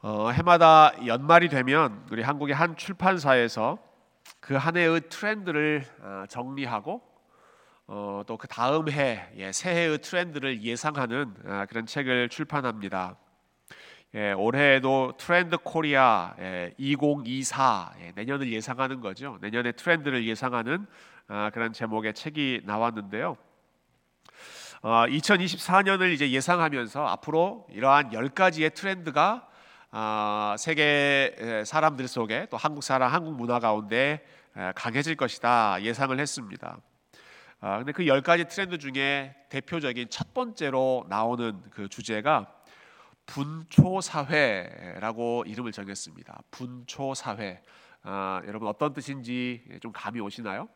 어, 해마다 연말이 되면 우리 한국의 한 출판사에서 그 한 해의 트렌드를 어, 정리하고 어, 또 그 다음 해 예, 새해의 트렌드를 예상하는 아, 그런 책을 출판합니다. 예, 올해에도 트렌드 코리아 예, 2024 예, 내년을 예상하는 거죠. 내년의 트렌드를 예상하는 아, 그런 제목의 책이 나왔는데요. 어, 2024년을 이제 예상하면서 앞으로 이러한 열 가지의 트렌드가 아, 세계 사람들 속에 또 한국 사람, 한국 문화 가운데 강해질 것이다 예상을 했습니다. 아, 근데 그 열 가지 트렌드 중에 대표적인 첫 번째로 나오는 그 주제가 분초 사회라고 이름을 정했습니다. 분초 사회. 아, 여러분 어떤 뜻인지 좀 감이 오시나요?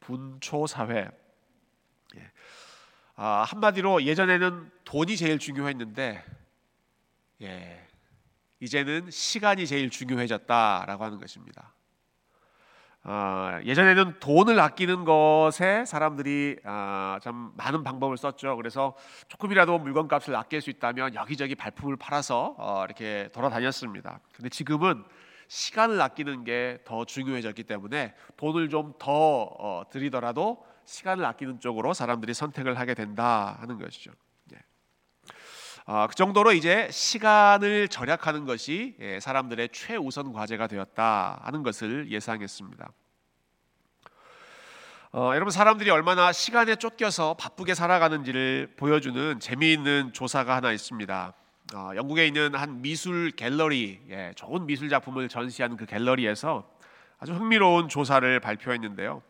분초 사회. 예. 아, 한마디로 예전에는 돈이 제일 중요했는데 예, 이제는 시간이 제일 중요해졌다라고 하는 것입니다. 어, 예전에는 돈을 아끼는 것에 사람들이 어, 참 많은 방법을 썼죠. 그래서 조금이라도 물건값을 아낄 수 있다면 여기저기 발품을 팔아서 어, 이렇게 돌아다녔습니다. 근데 지금은 시간을 아끼는 게 더 중요해졌기 때문에 돈을 좀더 어, 들이더라도 시간을 아끼는 쪽으로 사람들이 선택을 하게 된다 하는 것이죠. 어, 그 정도로 이제 시간을 절약하는 것이 예, 사람들의 최우선 과제가 되었다 하는 것을 예상했습니다. 어, 여러분 사람들이 얼마나 시간에 쫓겨서 바쁘게 살아가는지를 보여주는 재미있는 조사가 하나 있습니다. 어, 영국에 있는 한 미술 갤러리, 예, 좋은 미술 작품을 전시하는 그 갤러리에서 아주 흥미로운 조사를 발표했는데요.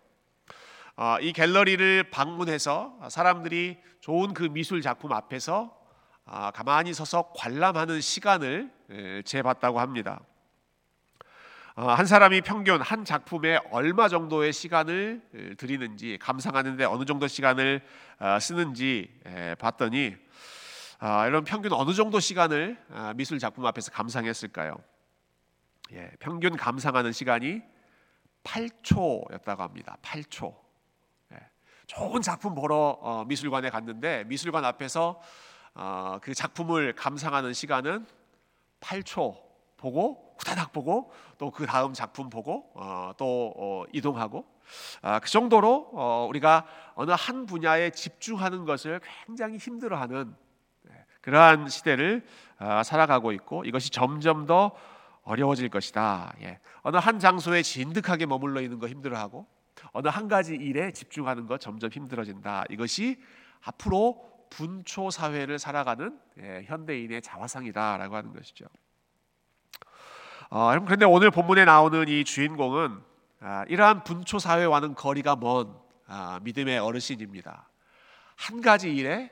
어, 이 갤러리를 방문해서 사람들이 좋은 그 미술 작품 앞에서 아, 가만히 서서 관람하는 시간을 재봤다고 합니다. 아, 한 사람이 평균 한 작품에 얼마 정도의 시간을 들이는지 감상하는데 어느 정도 시간을 아, 쓰는지 봤더니 여러분 평균 어느 정도 시간을 미술 작품 앞에서 감상했을까요? 예, 평균 감상하는 시간이 8초였다고 합니다. 8초. 예, 좋은 작품 보러 어, 미술관에 갔는데 미술관 앞에서 어, 그 작품을 감상하는 시간은 8초 보고 후다닥 보고 또 그 다음 작품 보고 어, 또 어, 이동하고 아, 그 정도로 어, 우리가 어느 한 분야에 집중하는 것을 굉장히 힘들어하는 네, 그러한 시대를 아, 살아가고 있고 이것이 점점 더 어려워질 것이다. 예. 어느 한 장소에 진득하게 머물러 있는 거 힘들어하고 어느 한 가지 일에 집중하는 것 점점 힘들어진다. 이것이 앞으로 분초 사회를 살아가는 예, 현대인의 자화상이다라고 하는 것이죠. 어, 그런데 오늘 본문에 나오는 이 주인공은 아, 이러한 분초 사회와는 거리가 먼 아, 믿음의 어르신입니다. 한 가지 일에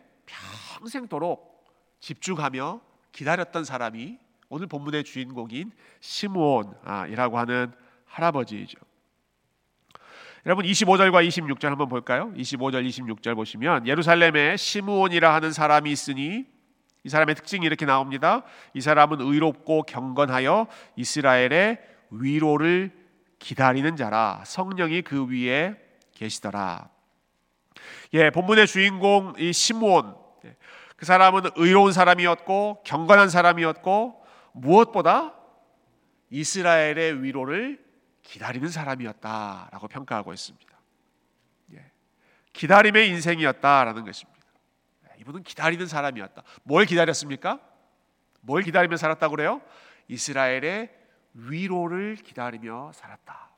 평생도록 집중하며 기다렸던 사람이 오늘 본문의 주인공인 시므온이라고 하는 할아버지이죠. 여러분 25절과 26절 한번 볼까요? 25절 26절 보시면 예루살렘에 시므온이라 하는 사람이 있으니 이 사람의 특징이 이렇게 나옵니다. 이 사람은 의롭고 경건하여 이스라엘의 위로를 기다리는 자라 성령이 그 위에 계시더라. 예, 본문의 주인공 이 시므온 예, 그 사람은 의로운 사람이었고 경건한 사람이었고 무엇보다 이스라엘의 위로를 기다리는 사람이었다라고 평가하고 있습니다. 예. 기다림의 인생이었다라는 것입니다. 예, 이분은 기다리는 사람이었다. 뭘 기다렸습니까? 뭘 기다리며 살았다고 그래요? 이스라엘의 위로를 기다리며 살았다.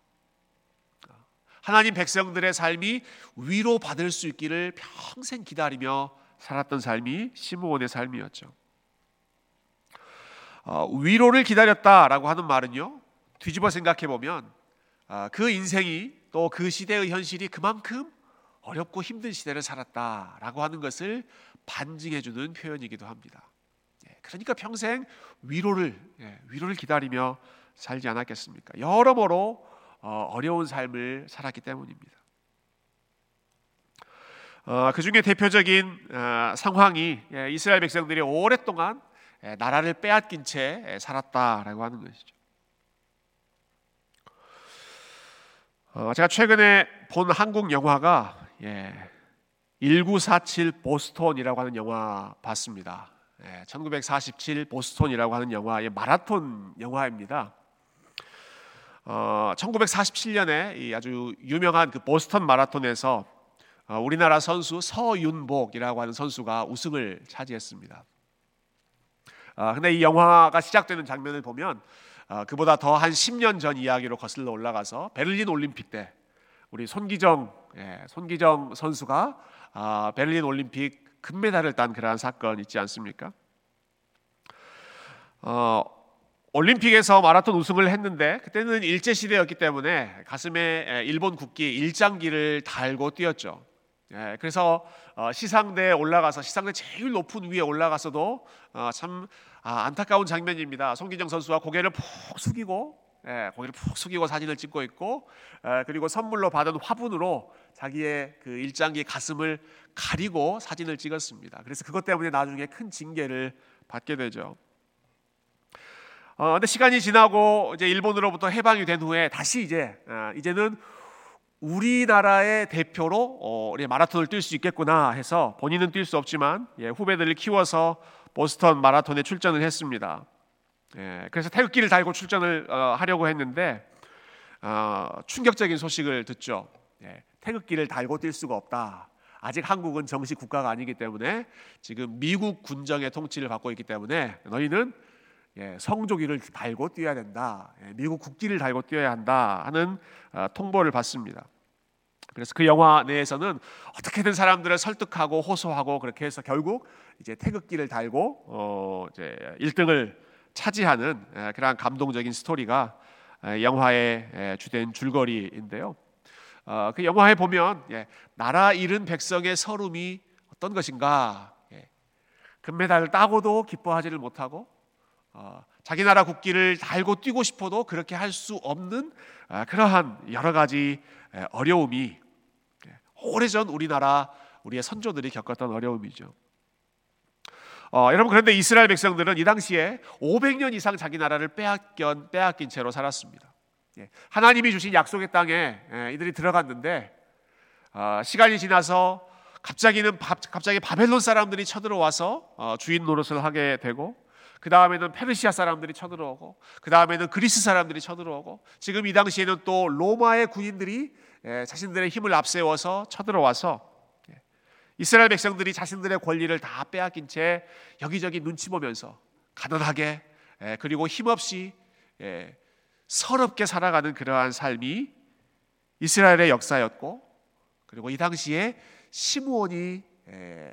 하나님 백성들의 삶이 위로 받을 수 있기를 평생 기다리며 살았던 삶이 시므온의 삶이었죠. 어, 위로를 기다렸다라고 하는 말은요. 뒤집어 생각해 보면 아, 그 인생이 또 그 시대의 현실이 그만큼 어렵고 힘든 시대를 살았다라고 하는 것을 반증해 주는 표현이기도 합니다. 예, 그러니까 평생 위로를 예, 위로를 기다리며 살지 않았겠습니까? 여러모로 어, 어려운 삶을 살았기 때문입니다. 어, 그 중에 대표적인 어, 상황이 예, 이스라엘 백성들이 오랫동안 나라를 빼앗긴 채 살았다라고 하는 것이죠. 어, 제가 최근에 본 한국 영화가 예, 1947 보스턴이라고 하는 영화 봤습니다. 1947 보스톤이라고 하는 영화의 마라톤 영화입니다. 어, 1947년에 이 아주 유명한 그 보스턴 마라톤에서 어, 우리나라 선수 서윤복이라고 하는 선수가 우승을 차지했습니다. 아, 근데 이 영화가 시작되는 장면을 보면 아, 그보다 더 한 10년 전 이야기로 거슬러 올라가서 베를린 올림픽 때 우리 손기정 예, 손기정 선수가 아, 베를린 올림픽 금메달을 딴 그러한 사건 있지 않습니까? 어, 올림픽에서 마라톤 우승을 했는데 그때는 일제 시대였기 때문에 가슴에 예, 일본 국기 일장기를 달고 뛰었죠. 예, 그래서 어, 시상대에 올라가서 시상대 제일 높은 위에 올라가서도 어, 참 아, 안타까운 장면입니다. 송기정 선수가 고개를 푹 숙이고 예, 고개를 푹 숙이고 사진을 찍고 있고 그리고 선물로 받은 화분으로 자기의 그 일장기 가슴을 가리고 사진을 찍었습니다. 그래서 그것 때문에 나중에 큰 징계를 받게 되죠. 어, 근데 시간이 지나고 이제 일본으로부터 해방이 된 후에 다시 이제 어, 이제는 우리나라의 대표로 어, 마라톤을 뛸 수 있겠구나 해서 본인은 뛸 수 없지만 예, 후배들을 키워서 보스턴 마라톤에 출전을 했습니다. 예, 그래서 태극기를 달고 출전을 어, 하려고 했는데 어, 충격적인 소식을 듣죠. 예, 태극기를 달고 뛸 수가 없다. 아직 한국은 정식 국가가 아니기 때문에 지금 미국 군정의 통치를 받고 있기 때문에 너희는 예, 성조기를 달고 뛰어야 된다. 예, 미국 국기를 달고 뛰어야 한다 하는 어, 통보를 받습니다. 그래서 그 영화 내에서는 어떻게든 사람들을 설득하고 호소하고 그렇게 해서 결국 이제 태극기를 달고 어 이제 1등을 차지하는 예, 그러한 감동적인 스토리가 예, 영화의 예, 주된 줄거리인데요. 어, 그 영화에 보면 예, 나라 잃은 백성의 서름이 어떤 것인가? 예, 금메달을 따고도 기뻐하지를 못하고 어, 자기 나라 국기를 달고 뛰고 싶어도 그렇게 할 수 없는 아, 그러한 여러 가지 어려움이 오래전 우리나라 우리의 선조들이 겪었던 어려움이죠. 어, 여러분 그런데 이스라엘 백성들은 이 당시에 500년 이상 자기 나라를 빼앗긴, 빼앗긴 채로 살았습니다. 예, 하나님이 주신 약속의 땅에 예, 이들이 들어갔는데 어, 시간이 지나서 갑자기는 바, 갑자기 바벨론 사람들이 쳐들어와서 어, 주인 노릇을 하게 되고 그 다음에는 페르시아 사람들이 쳐들어오고 그 다음에는 그리스 사람들이 쳐들어오고 지금 이 당시에는 또 로마의 군인들이 예, 자신들의 힘을 앞세워서 쳐들어와서 예, 이스라엘 백성들이 자신들의 권리를 다 빼앗긴 채 여기저기 눈치 보면서 가난하게 예, 그리고 힘없이 서럽게 살아가는 그러한 삶이 이스라엘의 역사였고 그리고 이 당시에 시므온이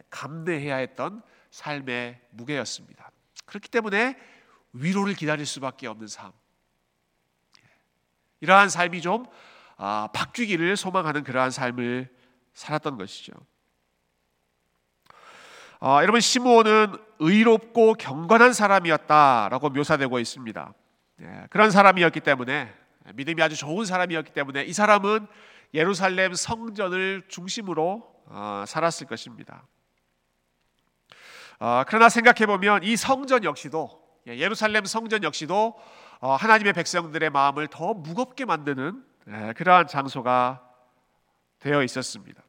감내해야 했던 삶의 무게였습니다. 그렇기 때문에 위로를 기다릴 수밖에 없는 삶. 이러한 삶이 좀 아, 바뀌기를 소망하는 그러한 삶을 살았던 것이죠. 아, 여러분 시므온은 의롭고 경건한 사람이었다라고 묘사되고 있습니다. 예, 그런 사람이었기 때문에 믿음이 아주 좋은 사람이었기 때문에 이 사람은 예루살렘 성전을 중심으로 어, 살았을 것입니다. 어, 그러나 생각해 보면 이 성전 역시도 예, 예루살렘 성전 역시도 어, 하나님의 백성들의 마음을 더 무겁게 만드는 예, 그러한 장소가 되어 있었습니다.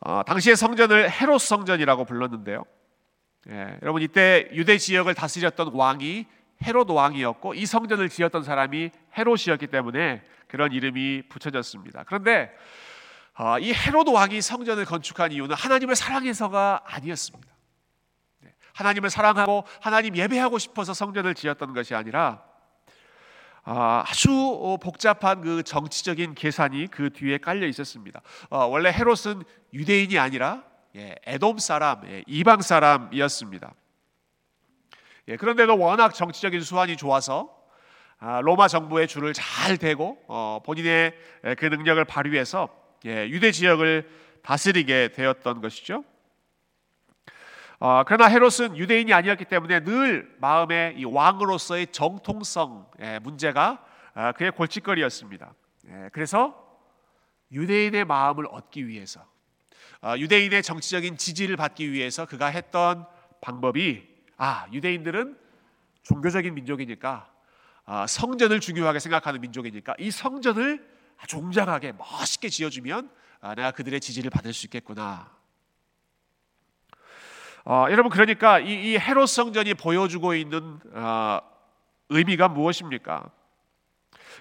어, 당시의 성전을 헤롯 성전이라고 불렀는데요. 예, 여러분 이때 유대 지역을 다스렸던 왕이 헤롯 왕이었고 이 성전을 지었던 사람이 헤롯이었기 때문에 그런 이름이 붙여졌습니다. 그런데 어, 이 헤롯 왕이 성전을 건축한 이유는 하나님을 사랑해서가 아니었습니다. 네, 하나님을 사랑하고 하나님 예배하고 싶어서 성전을 지었던 것이 아니라 아, 아주 복잡한 그 정치적인 계산이 그 뒤에 깔려 있었습니다. 어, 원래 헤롯은 유대인이 아니라 예, 에돔 사람, 예, 이방 사람이었습니다. 예, 그런데도 워낙 정치적인 수완이 좋아서 아, 로마 정부의 줄을 잘 대고 어, 본인의 그 능력을 발휘해서 유대 지역을 다스리게 되었던 것이죠. 어, 그러나 헤롯은 유대인이 아니었기 때문에 늘 마음에 이 왕으로서의 정통성 예, 문제가 어, 그의 골칫거리였습니다. 예, 그래서 유대인의 마음을 얻기 위해서 어, 유대인의 정치적인 지지를 받기 위해서 그가 했던 방법이 아 유대인들은 종교적인 민족이니까 아, 성전을 중요하게 생각하는 민족이니까 이 성전을 아주 웅장하게 멋있게 지어주면 아, 내가 그들의 지지를 받을 수 있겠구나 어, 여러분 그러니까 이, 이 헤롯 성전이 보여주고 있는 어, 의미가 무엇입니까?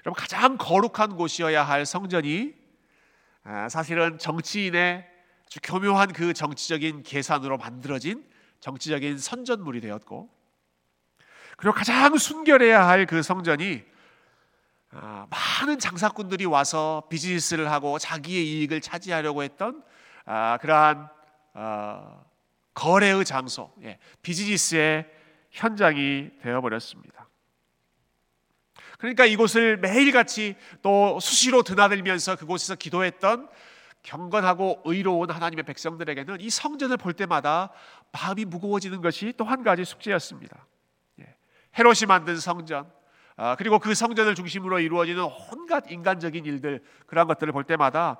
여러분 가장 거룩한 곳이어야 할 성전이 아, 사실은 정치인의 아주 교묘한 그 정치적인 계산으로 만들어진 정치적인 선전물이 되었고 그리고 가장 순결해야 할 그 성전이 아, 많은 장사꾼들이 와서 비즈니스를 하고 자기의 이익을 차지하려고 했던 아, 그러한 어, 거래의 장소, 예, 비즈니스의 현장이 되어버렸습니다. 그러니까 이곳을 매일같이 또 수시로 드나들면서 그곳에서 기도했던 경건하고 의로운 하나님의 백성들에게는 이 성전을 볼 때마다 마음이 무거워지는 것이 또 한 가지 숙제였습니다. 예, 헤롯이 만든 성전, 아, 그리고 그 성전을 중심으로 이루어지는 온갖 인간적인 일들 그런 것들을 볼 때마다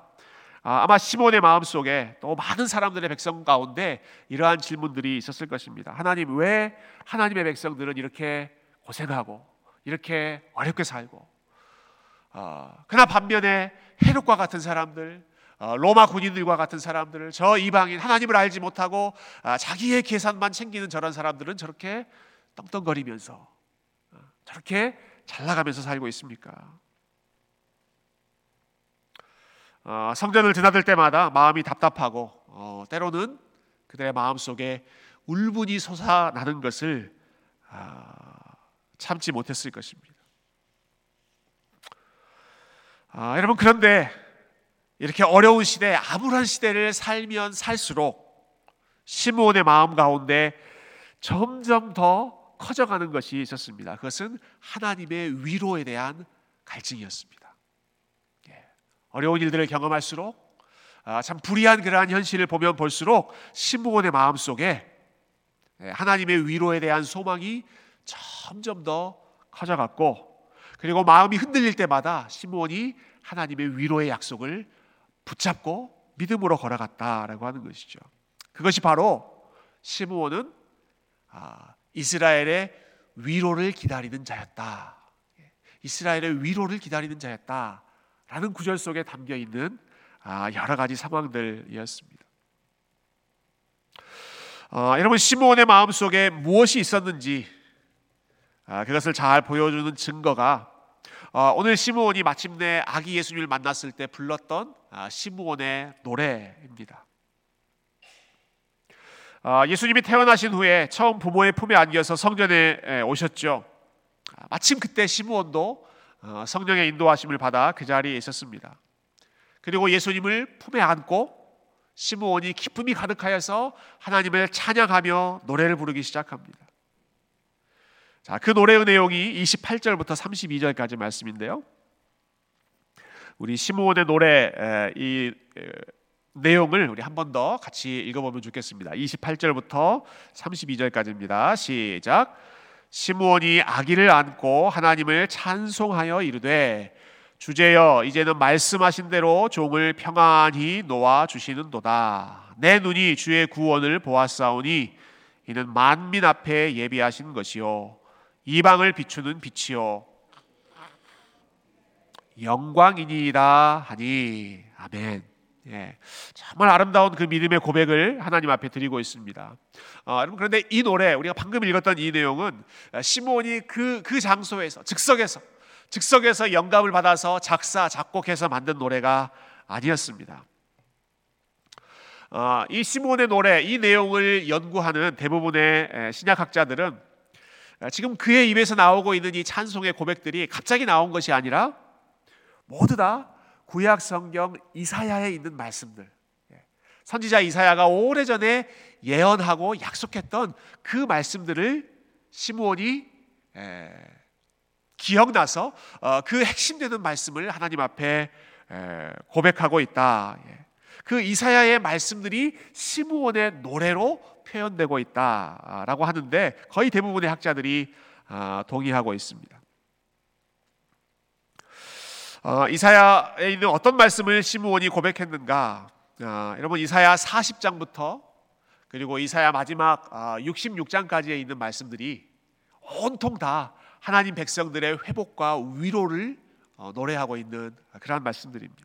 아, 아마 시몬의 마음 속에 또 많은 사람들의 백성 가운데 이러한 질문들이 있었을 것입니다. 하나님 왜 하나님의 백성들은 이렇게 고생하고 이렇게 어렵게 살고 어, 그러나 반면에 헤롯과 같은 사람들 어, 로마 군인들과 같은 사람들을 저 이방인 하나님을 알지 못하고 아, 자기의 계산만 챙기는 저런 사람들은 저렇게 떵떵거리면서 어, 저렇게 잘 나가면서 살고 있습니까? 어, 성전을 드나들 때마다 마음이 답답하고 어, 때로는 그들의 마음 속에 울분이 솟아나는 것을 아, 참지 못했을 것입니다. 아, 여러분 그런데 이렇게 어려운 시대, 암울한 시대를 살면 살수록 시므온의 마음 가운데 점점 더 커져가는 것이 있었습니다. 그것은 하나님의 위로에 대한 갈증이었습니다. 예. 어려운 일들을 경험할수록 아, 참 불의한 그러한 현실을 보면 볼수록 시므온의 마음 속에 예, 하나님의 위로에 대한 소망이 점점 더 커져갔고 그리고 마음이 흔들릴 때마다 시므온이 하나님의 위로의 약속을 붙잡고 믿음으로 걸어갔다라고 하는 것이죠. 그것이 바로 시므온은 아, 이스라엘의 위로를 기다리는 자였다. 이스라엘의 위로를 기다리는 자였다 라는 구절 속에 담겨 있는 아, 여러 가지 상황들이었습니다. 어, 여러분 시므온의 마음 속에 무엇이 있었는지 아, 그것을 잘 보여주는 증거가 어, 오늘 시므온이 마침내 아기 예수님을 만났을 때 불렀던 아, 시므온의 노래입니다. 아, 예수님이 태어나신 후에 처음 부모의 품에 안겨서 성전에 오셨죠. 마침 그때 시므온도 어, 성령의 인도하심을 받아 그 자리에 있었습니다. 그리고 예수님을 품에 안고 시므온이 기쁨이 가득하여서 하나님을 찬양하며 노래를 부르기 시작합니다. 자, 그 노래의 내용이 28절부터 32절까지 말씀인데요. 우리 시므온의 노래 이 내용을 우리 한 번 더 같이 읽어보면 좋겠습니다. 28절부터 32절까지입니다. 시작. 시므온이 아기를 안고 하나님을 찬송하여 이르되 주제여 이제는 말씀하신 대로 종을 평안히 놓아 주시는도다. 내 눈이 주의 구원을 보았사오니 이는 만민 앞에 예비하신 것이요 이방을 비추는 빛이요 영광이니이다 하니 아멘. 예, 정말 아름다운 그 믿음의 고백을 하나님 앞에 드리고 있습니다. 어, 여러분 그런데 이 노래 우리가 방금 읽었던 이 내용은 시몬이 그, 그 장소에서 즉석에서 즉석에서 영감을 받아서 작사 작곡해서 만든 노래가 아니었습니다. 어, 이 시몬의 노래 이 내용을 연구하는 대부분의 신약학자들은 아, 지금 그의 입에서 나오고 있는 이 찬송의 고백들이 갑자기 나온 것이 아니라 모두 다 구약 성경 이사야에 있는 말씀들. 예. 선지자 이사야가 오래전에 예언하고 약속했던 그 말씀들을 시므온이 기억나서 어, 그 핵심되는 말씀을 하나님 앞에 고백하고 있다. 예. 그 이사야의 말씀들이 시므온의 노래로 표현되고 있다라고 하는데 거의 대부분의 학자들이 아, 동의하고 있습니다. 어, 이사야에 있는 어떤 말씀을 시므온이 고백했는가? 아, 여러분 이사야 40장부터 그리고 이사야 마지막 66장까지에 아, 있는 말씀들이 온통 다 하나님 백성들의 회복과 위로를 어, 노래하고 있는 그러한 말씀들입니다.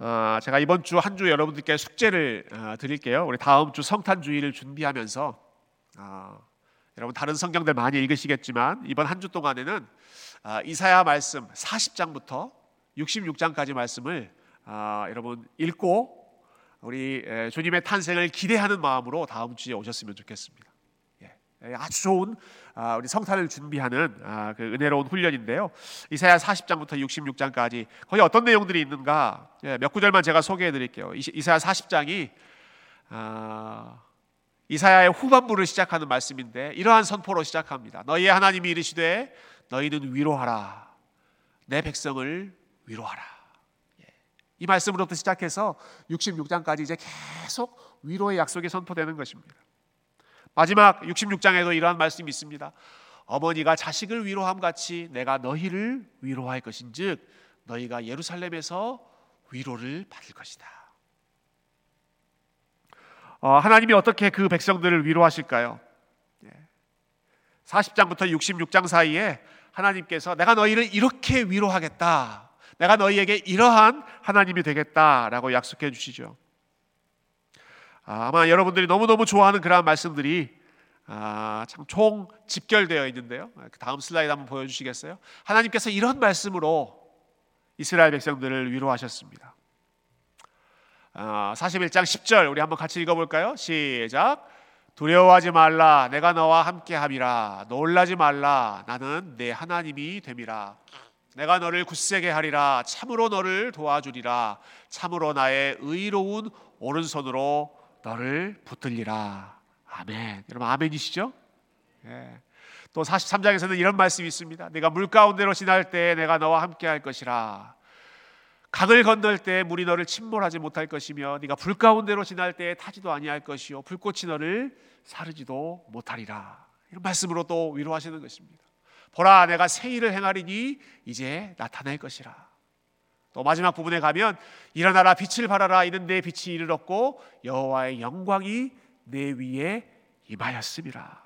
어, 제가 이번 주 한 주 여러분들께 숙제를 어, 드릴게요. 우리 다음 주 성탄 주일을 준비하면서 어, 여러분 다른 성경들 많이 읽으시겠지만 이번 한 주 동안에는 어, 이사야 말씀 40장부터 66장까지 말씀을 어, 여러분 읽고 우리 에, 주님의 탄생을 기대하는 마음으로 다음 주에 오셨으면 좋겠습니다. 예, 예 아주 좋은 아, 우리 성탄을 준비하는 아, 그 은혜로운 훈련인데요. 이사야 40장부터 66장까지 거기 어떤 내용들이 있는가 예, 몇 구절만 제가 소개해 드릴게요. 이사야 40장이 아, 이사야의 후반부를 시작하는 말씀인데 이러한 선포로 시작합니다. 너희의 하나님이 이르시되 너희는 위로하라 내 백성을 위로하라. 예. 이 말씀으로부터 시작해서 66장까지 이제 계속 위로의 약속이 선포되는 것입니다. 마지막 66장에도 이러한 말씀이 있습니다. 어머니가 자식을 위로함 같이 내가 너희를 위로할 것인즉 너희가 예루살렘에서 위로를 받을 것이다. 어, 하나님이 어떻게 그 백성들을 위로하실까요? 40장부터 66장 사이에 하나님께서 내가 너희를 이렇게 위로하겠다. 내가 너희에게 이러한 하나님이 되겠다라고 약속해 주시죠. 아, 아마 여러분들이 너무너무 좋아하는 그러한 말씀들이 아, 참 총 집결되어 있는데요. 그 다음 슬라이드 한번 보여주시겠어요? 하나님께서 이런 말씀으로 이스라엘 백성들을 위로하셨습니다. 아, 41장 10절 우리 한번 같이 읽어볼까요? 시작. 두려워하지 말라 내가 너와 함께 함이라 놀라지 말라 나는 내 하나님이 됨이라 내가 너를 굳세게 하리라 참으로 너를 도와주리라 참으로 나의 의로운 오른손으로 너를 붙들리라. 아멘. 여러분 아멘이시죠? 예. 또 43장에서는 이런 말씀이 있습니다. 내가 물 가운데로 지날 때 내가 너와 함께 할 것이라. 강을 건널 때 물이 너를 침몰하지 못할 것이며 네가 불 가운데로 지날 때 타지도 아니할 것이요 불꽃이 너를 사르지도 못하리라. 이런 말씀으로 또 위로하시는 것입니다. 보라 내가 새 일을 행하리니 이제 나타날 것이라. 또 마지막 부분에 가면 일어나라 빛을 발하라 이는 내 빛이 이르렀고 여호와의 영광이 내 위에 임하였음이라.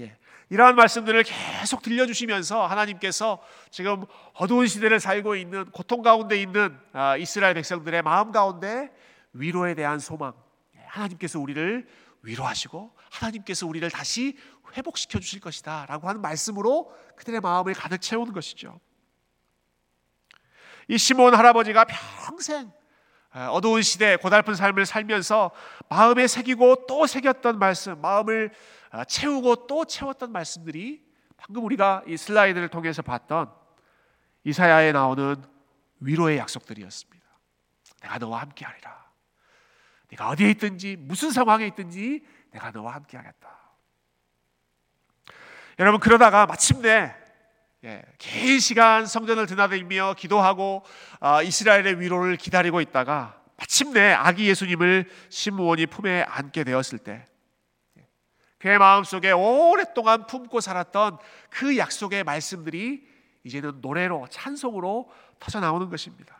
예. 이러한 말씀들을 계속 들려주시면서 하나님께서 지금 어두운 시대를 살고 있는 고통 가운데 있는 아, 이스라엘 백성들의 마음 가운데 위로에 대한 소망, 예, 하나님께서 우리를 위로하시고 하나님께서 우리를 다시 회복시켜 주실 것이다 라고 하는 말씀으로 그들의 마음을 가득 채우는 것이죠. 이 시몬 할아버지가 평생 어두운 시대 고달픈 삶을 살면서 마음에 새기고 또 새겼던 말씀, 마음을 아, 채우고 또 채웠던 말씀들이 방금 우리가 이 슬라이드를 통해서 봤던 이사야에 나오는 위로의 약속들이었습니다. 내가 너와 함께하리라. 네가 어디에 있든지 무슨 상황에 있든지 내가 너와 함께하겠다. 여러분 그러다가 마침내 예, 긴 시간 성전을 드나들며 기도하고 어, 이스라엘의 위로를 기다리고 있다가 마침내 아기 예수님을 신무원이 품에 안게 되었을 때 예, 그의 마음속에 오랫동안 품고 살았던 그 약속의 말씀들이 이제는 노래로 찬송으로 터져 나오는 것입니다.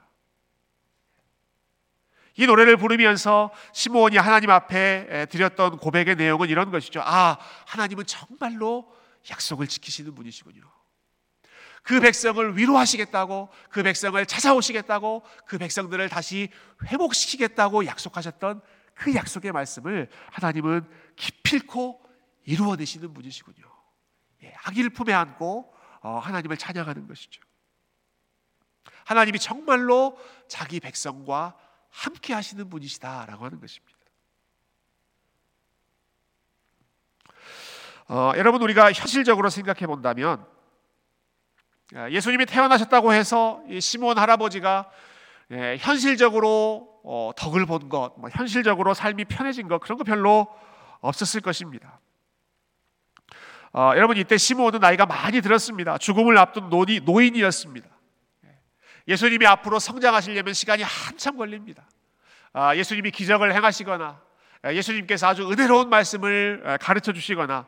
이 노래를 부르면서 시므온이 하나님 앞에 드렸던 고백의 내용은 이런 것이죠. 아, 하나님은 정말로 약속을 지키시는 분이시군요. 그 백성을 위로하시겠다고 그 백성을 찾아오시겠다고 그 백성들을 다시 회복시키겠다고 약속하셨던 그 약속의 말씀을 하나님은 기필코 이루어내시는 분이시군요. 예, 아기를 품에 안고 어, 하나님을 찬양하는 것이죠. 하나님이 정말로 자기 백성과 함께 하시는 분이시다라고 하는 것입니다. 어, 여러분 우리가 현실적으로 생각해 본다면 아, 예수님이 태어나셨다고 해서 시몬 할아버지가 예, 현실적으로 어, 덕을 본 것, 뭐 현실적으로 삶이 편해진 것 그런 거 별로 없었을 것입니다. 어, 여러분 이때 시몬은 나이가 많이 들었습니다. 죽음을 앞둔 노니, 노인이었습니다. 예, 예수님이 앞으로 성장하시려면 시간이 한참 걸립니다. 아, 예수님이 기적을 행하시거나 예, 예수님께서 아주 은혜로운 말씀을 가르쳐 주시거나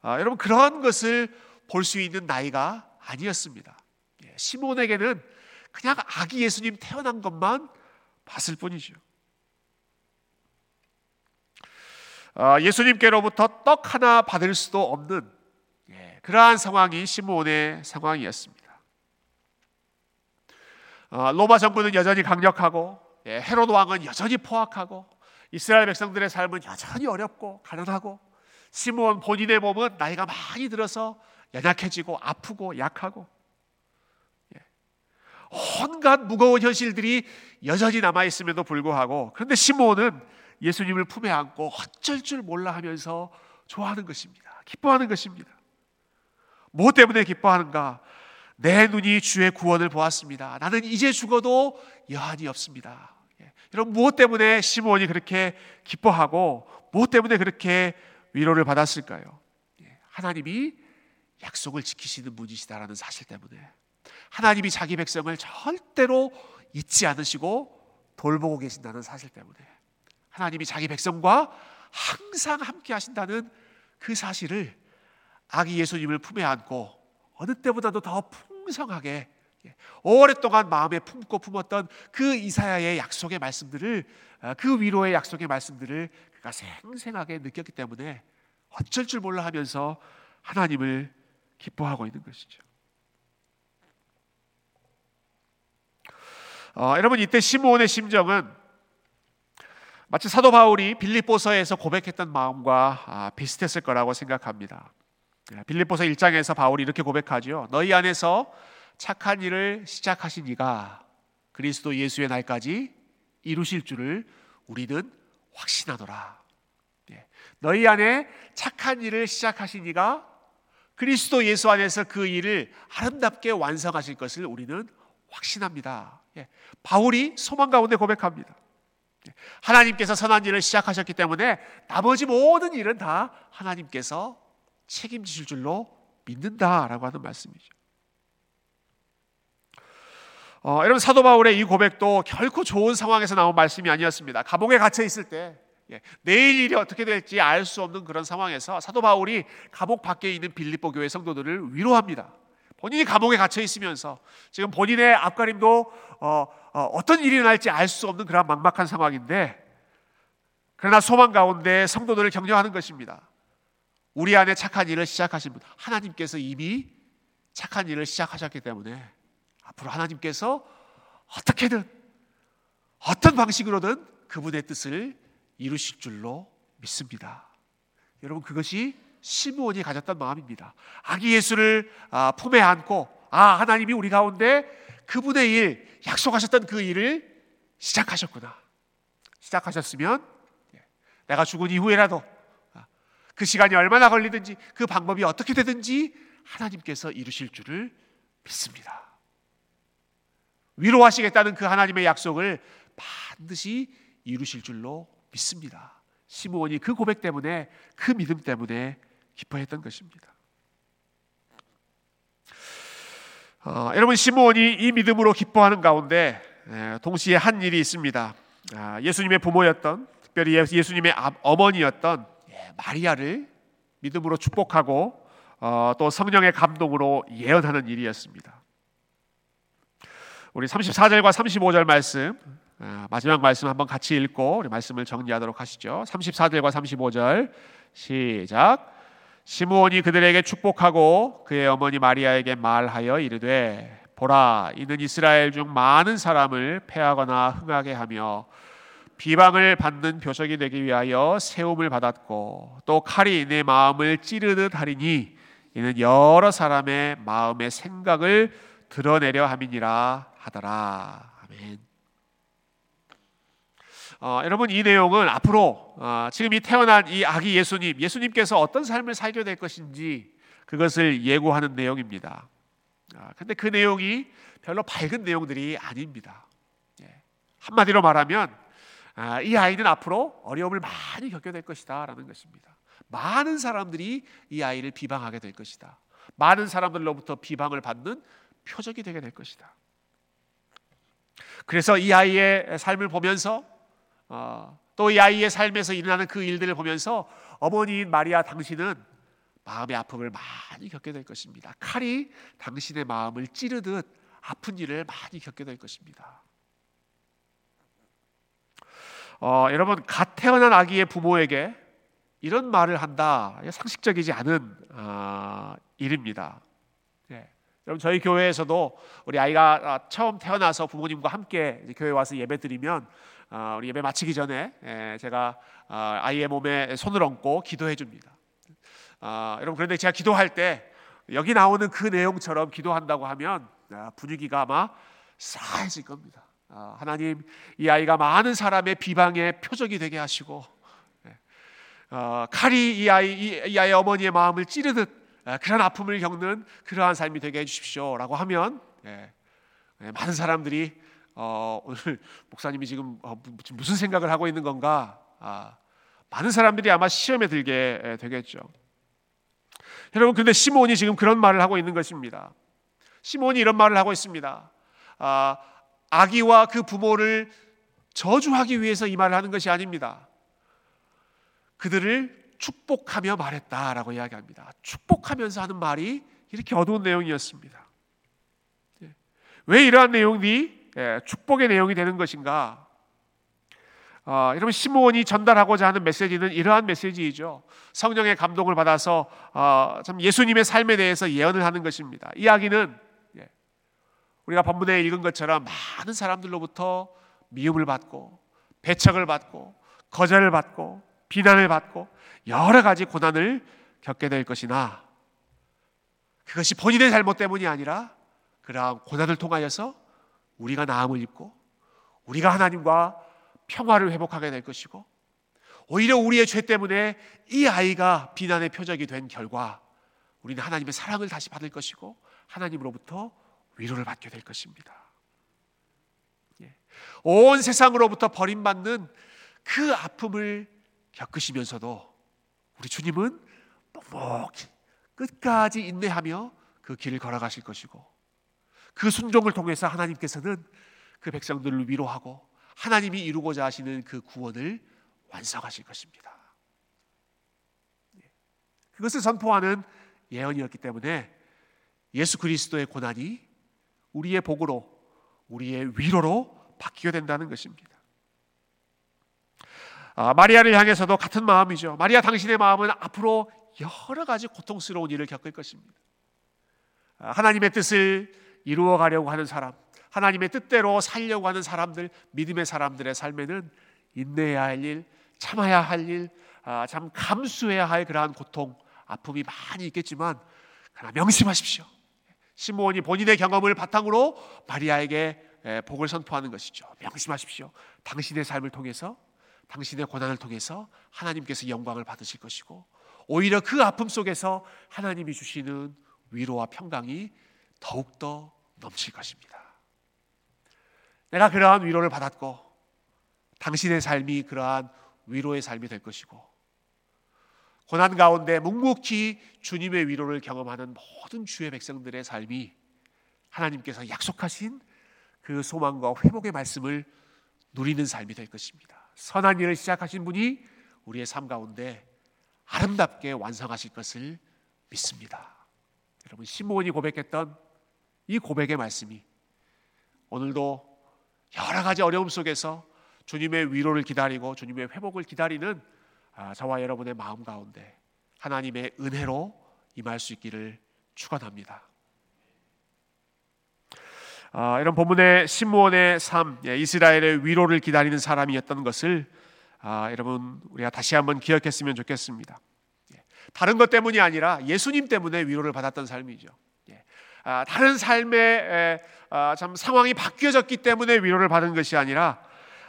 아, 여러분 그런 것을 볼 수 있는 나이가 아니었습니다. 예, 시몬에게는 그냥 아기 예수님 태어난 것만 봤을 뿐이죠. 어, 예수님께로부터 떡 하나 받을 수도 없는 예, 그러한 상황이 시몬의 상황이었습니다. 어, 로마 정부는 여전히 강력하고 예, 헤롯 왕은 여전히 포악하고 이스라엘 백성들의 삶은 여전히 어렵고 가난하고 시므온 본인의 몸은 나이가 많이 들어서 연약해지고 아프고 약하고 예. 온갖 무거운 현실들이 여전히 남아 있음에도 불구하고 그런데 시므온은 예수님을 품에 안고 어쩔 줄 몰라 하면서 좋아하는 것입니다. 기뻐하는 것입니다. 무엇 때문에 기뻐하는가? 내 눈이 주의 구원을 보았습니다. 나는 이제 죽어도 여한이 없습니다. 예. 여러분 무엇 때문에 시므온이 그렇게 기뻐하고 무엇 때문에 그렇게 위로를 받았을까요? 예. 하나님이 약속을 지키시는 분이시다라는 사실 때문에 하나님이 자기 백성을 절대로 잊지 않으시고 돌보고 계신다는 사실 때문에 하나님이 자기 백성과 항상 함께 하신다는 그 사실을 아기 예수님을 품에 안고 어느 때보다도 더 풍성하게 예, 오랫동안 마음에 품고 품었던 그 이사야의 약속의 말씀들을 아, 그 위로의 약속의 말씀들을 그가 생생하게 느꼈기 때문에 어쩔 줄 몰라 하면서 하나님을 기뻐하고 있는 것이죠. 어, 여러분 이때 시므온의 심정은 마치 사도 바울이 빌립보서에서 고백했던 마음과 아, 비슷했을 거라고 생각합니다. 예, 빌립보서 1장에서 바울이 이렇게 고백하죠. 너희 안에서 착한 일을 시작하신 이가 그리스도 예수의 날까지 이루실 줄을 우리는 확신하노라. 예, 너희 안에 착한 일을 시작하신 이가 그리스도 예수 안에서 그 일을 아름답게 완성하실 것을 우리는 확신합니다. 예, 바울이 소망 가운데 고백합니다. 하나님께서 선한 일을 시작하셨기 때문에 나머지 모든 일은 다 하나님께서 책임지실 줄로 믿는다라고 하는 말씀이죠. 어, 여러분 사도 바울의 이 고백도 결코 좋은 상황에서 나온 말씀이 아니었습니다. 감옥에 갇혀 있을 때 예, 내일 일이 어떻게 될지 알 수 없는 그런 상황에서 사도 바울이 감옥 밖에 있는 빌립보 교회 성도들을 위로합니다. 본인이 감옥에 갇혀 있으면서 지금 본인의 앞가림도 어, 어, 떤 일이 날지 알 수 없는 그런 막막한 상황인데 그러나 소망 가운데 성도들을 격려하는 것입니다. 우리 안에 착한 일을 시작하신 분 하나님께서 이미 착한 일을 시작하셨기 때문에 앞으로 하나님께서 어떻게든 어떤 방식으로든 그분의 뜻을 이루실 줄로 믿습니다. 여러분 그것이 시므온이 가졌던 마음입니다. 아기 예수를 아, 품에 안고 아 하나님이 우리 가운데 그분의 일 약속하셨던 그 일을 시작하셨구나. 시작하셨으면 예, 내가 죽은 이후에라도 아, 그 시간이 얼마나 걸리든지 그 방법이 어떻게 되든지 하나님께서 이루실 줄을 믿습니다. 위로하시겠다는 그 하나님의 약속을 반드시 이루실 줄로 믿습니다. 시므온이 그 고백 때문에 그 믿음 때문에 기뻐했던 것입니다. 어, 여러분 시므온이 이 믿음으로 기뻐하는 가운데 에, 동시에 한 일이 있습니다. 아, 예수님의 부모였던 특별히 예수님의 어머니였던 예, 마리아를 믿음으로 축복하고 어, 또 성령의 감동으로 예언하는 일이었습니다. 우리 34절과 35절 말씀 아, 마지막 말씀 한번 같이 읽고 우리 말씀을 정리하도록 하시죠. 34절과 35절 시작. 시므온이 그들에게 축복하고 그의 어머니 마리아에게 말하여 이르되 보라 이는 이스라엘 중 많은 사람을 패하거나 흥하게 하며 비방을 받는 표적이 되기 위하여 세움을 받았고 또 칼이 내 마음을 찌르듯 하리니 이는 여러 사람의 마음의 생각을 드러내려 함이니라 하더라 아멘. 어, 여러분 이 내용은 앞으로 어, 지금 이 태어난 이 아기 예수님, 예수님께서 어떤 삶을 살게 될 것인지 그것을 예고하는 내용입니다. 아, 근데 그 내용이 별로 밝은 내용들이 아닙니다. 예. 한마디로 말하면 아, 이 아이는 앞으로 어려움을 많이 겪게 될 것이다라는 것입니다. 많은 사람들이 이 아이를 비방하게 될 것이다. 많은 사람들로부터 비방을 받는 표적이 되게 될 것이다. 그래서 이 아이의 삶을 보면서 어, 또이 아이의 삶에서 일어나는 그 일들을 보면서 어머니인 마리아 당신은 마음의 아픔을 많이 겪게 될 것입니다. 칼이 당신의 마음을 찌르듯 아픈 일을 많이 겪게 될 것입니다. 어, 여러분 갓 태어난 아기의 부모에게 이런 말을 한다 상식적이지 않은 어, 일입니다. 네. 여러분 저희 교회에서도 우리 아이가 아, 처음 태어나서 부모님과 함께 교회 와서 예배 드리면 어, 우리 예배 마치기 전에 예, 제가 어, 아이의 몸에 손을 얹고 기도해 줍니다. 아, 여러분 그런데 제가 기도할 때 여기 나오는 그 내용처럼 기도한다고 하면 아, 분위기가 아마 싸해질 겁니다. 하나님 이 아이가 많은 사람의 비방의 표적이 되게 하시고 예, 칼이 이 아이 이 아이 어머니의 마음을 찌르듯 그런 아픔을 겪는 그러한 삶이 되게 해주십시오라고 하면 예, 예, 많은 사람들이 어, 오늘 목사님이 지금 어, 무슨 생각을 하고 있는 건가? 아, 많은 사람들이 아마 시험에 들게 예, 되겠죠. 여러분, 근데 시몬이 지금 그런 말을 하고 있는 것입니다. 시몬이 이런 말을 하고 있습니다. 아, 아기와 그 부모를 저주하기 위해서 이 말을 하는 것이 아닙니다. 그들을 축복하며 말했다라고 이야기합니다. 축복하면서 하는 말이 이렇게 어두운 내용이었습니다. 예. 왜 이러한 내용이 예, 축복의 내용이 되는 것인가? 어, 여러분 시므온이 전달하고자 하는 메시지는 이러한 메시지이죠. 성령의 감동을 받아서 어, 참 예수님의 삶에 대해서 예언을 하는 것입니다. 이야기는 예, 우리가 본문에 읽은 것처럼 많은 사람들로부터 미움을 받고 배척을 받고 거절을 받고 비난을 받고 여러 가지 고난을 겪게 될 것이나 그것이 본인의 잘못 때문이 아니라 그러한 고난을 통하여서 우리가 나음을 입고 우리가 하나님과 평화를 회복하게 될 것이고 오히려 우리의 죄 때문에 이 아이가 비난의 표적이 된 결과 우리는 하나님의 사랑을 다시 받을 것이고 하나님으로부터 위로를 받게 될 것입니다. 예. 온 세상으로부터 버림받는 그 아픔을 겪으시면서도 우리 주님은 묵묵히 끝까지 인내하며 그 길을 걸어가실 것이고 그 순종을 통해서 하나님께서는 그 백성들을 위로하고 하나님이 이루고자 하시는 그 구원을 완성하실 것입니다. 예. 그것을 선포하는 예언이었기 때문에 예수 그리스도의 고난이 우리의 복으로 우리의 위로로 바뀌게 된다는 것입니다. 아, 마리아를 향해서도 같은 마음이죠. 마리아 당신의 마음은 앞으로 여러 가지 고통스러운 일을 겪을 것입니다. 아, 하나님의 뜻을 이루어 가려고 하는 사람, 하나님의 뜻대로 살려고 하는 사람들, 믿음의 사람들의 삶에는 인내해야 할 일, 참아야 할 일, 아, 참 감수해야 할 그러한 고통, 아픔이 많이 있겠지만 그러나 명심하십시오. 시므온이 본인의 경험을 바탕으로 마리아에게 복을 선포하는 것이죠. 명심하십시오. 당신의 삶을 통해서 당신의 고난을 통해서 하나님께서 영광을 받으실 것이고 오히려 그 아픔 속에서 하나님이 주시는 위로와 평강이 더욱더 넘칠 것입니다. 내가 그러한 위로를 받았고 당신의 삶이 그러한 위로의 삶이 될 것이고 고난 가운데 묵묵히 주님의 위로를 경험하는 모든 주의 백성들의 삶이 하나님께서 약속하신 그 소망과 회복의 말씀을 누리는 삶이 될 것입니다. 선한 일을 시작하신 분이 우리의 삶 가운데 아름답게 완성하실 것을 믿습니다. 여러분 시므온이 고백했던 이 고백의 말씀이 오늘도 여러 가지 어려움 속에서 주님의 위로를 기다리고 주님의 회복을 기다리는 아, 저와 여러분의 마음 가운데 하나님의 은혜로 임할 수 있기를 축원합니다. 아, 이런 본문의 신무원의 삶, 예, 이스라엘의 위로를 기다리는 사람이었던 것을 아, 여러분 우리가 다시 한번 기억했으면 좋겠습니다. 예, 다른 것 때문이 아니라 예수님 때문에 위로를 받았던 삶이죠. 예, 아, 다른 삶의 에, 아, 참 상황이 바뀌어졌기 때문에 위로를 받은 것이 아니라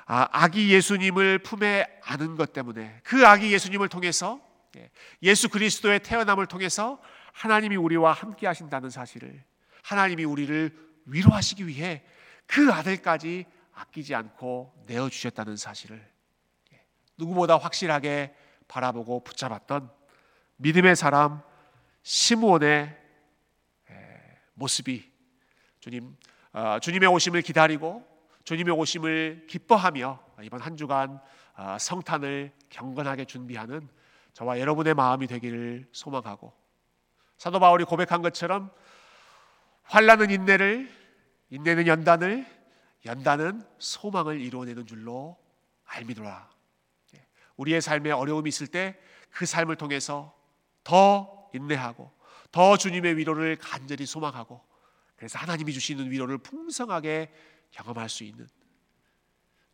아, 아기 예수님을 품에 안은 것 때문에 그 아기 예수님을 통해서 예, 예수 그리스도의 태어남을 통해서 하나님이 우리와 함께 하신다는 사실을 하나님이 우리를 위로하시기 위해 그 아들까지 아끼지 않고 내어 주셨다는 사실을 예, 누구보다 확실하게 바라보고 붙잡았던 믿음의 사람 시므온의 예, 모습이 주님 어, 주님의 오심을 기다리고 주님의 오심을 기뻐하며 이번 한 주간 어, 성탄을 경건하게 준비하는 저와 여러분의 마음이 되기를 소망하고 사도 바울이 고백한 것처럼 환란은 인내를, 인내는 연단을, 연단은 소망을 이루어내는 줄로 알미노라. 예. 우리의 삶에 어려움이 있을 때 그 삶을 통해서 더 인내하고 더 주님의 위로를 간절히 소망하고 그래서 하나님이 주시는 위로를 풍성하게 경험할 수 있는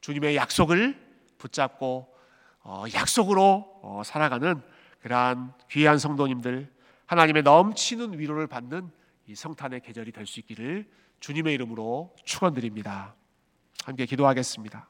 주님의 약속을 붙잡고 어, 약속으로 어, 살아가는 그러한 귀한 성도님들 하나님의 넘치는 위로를 받는 이 성탄의 계절이 될 수 있기를 주님의 이름으로 축원드립니다. 함께 기도하겠습니다.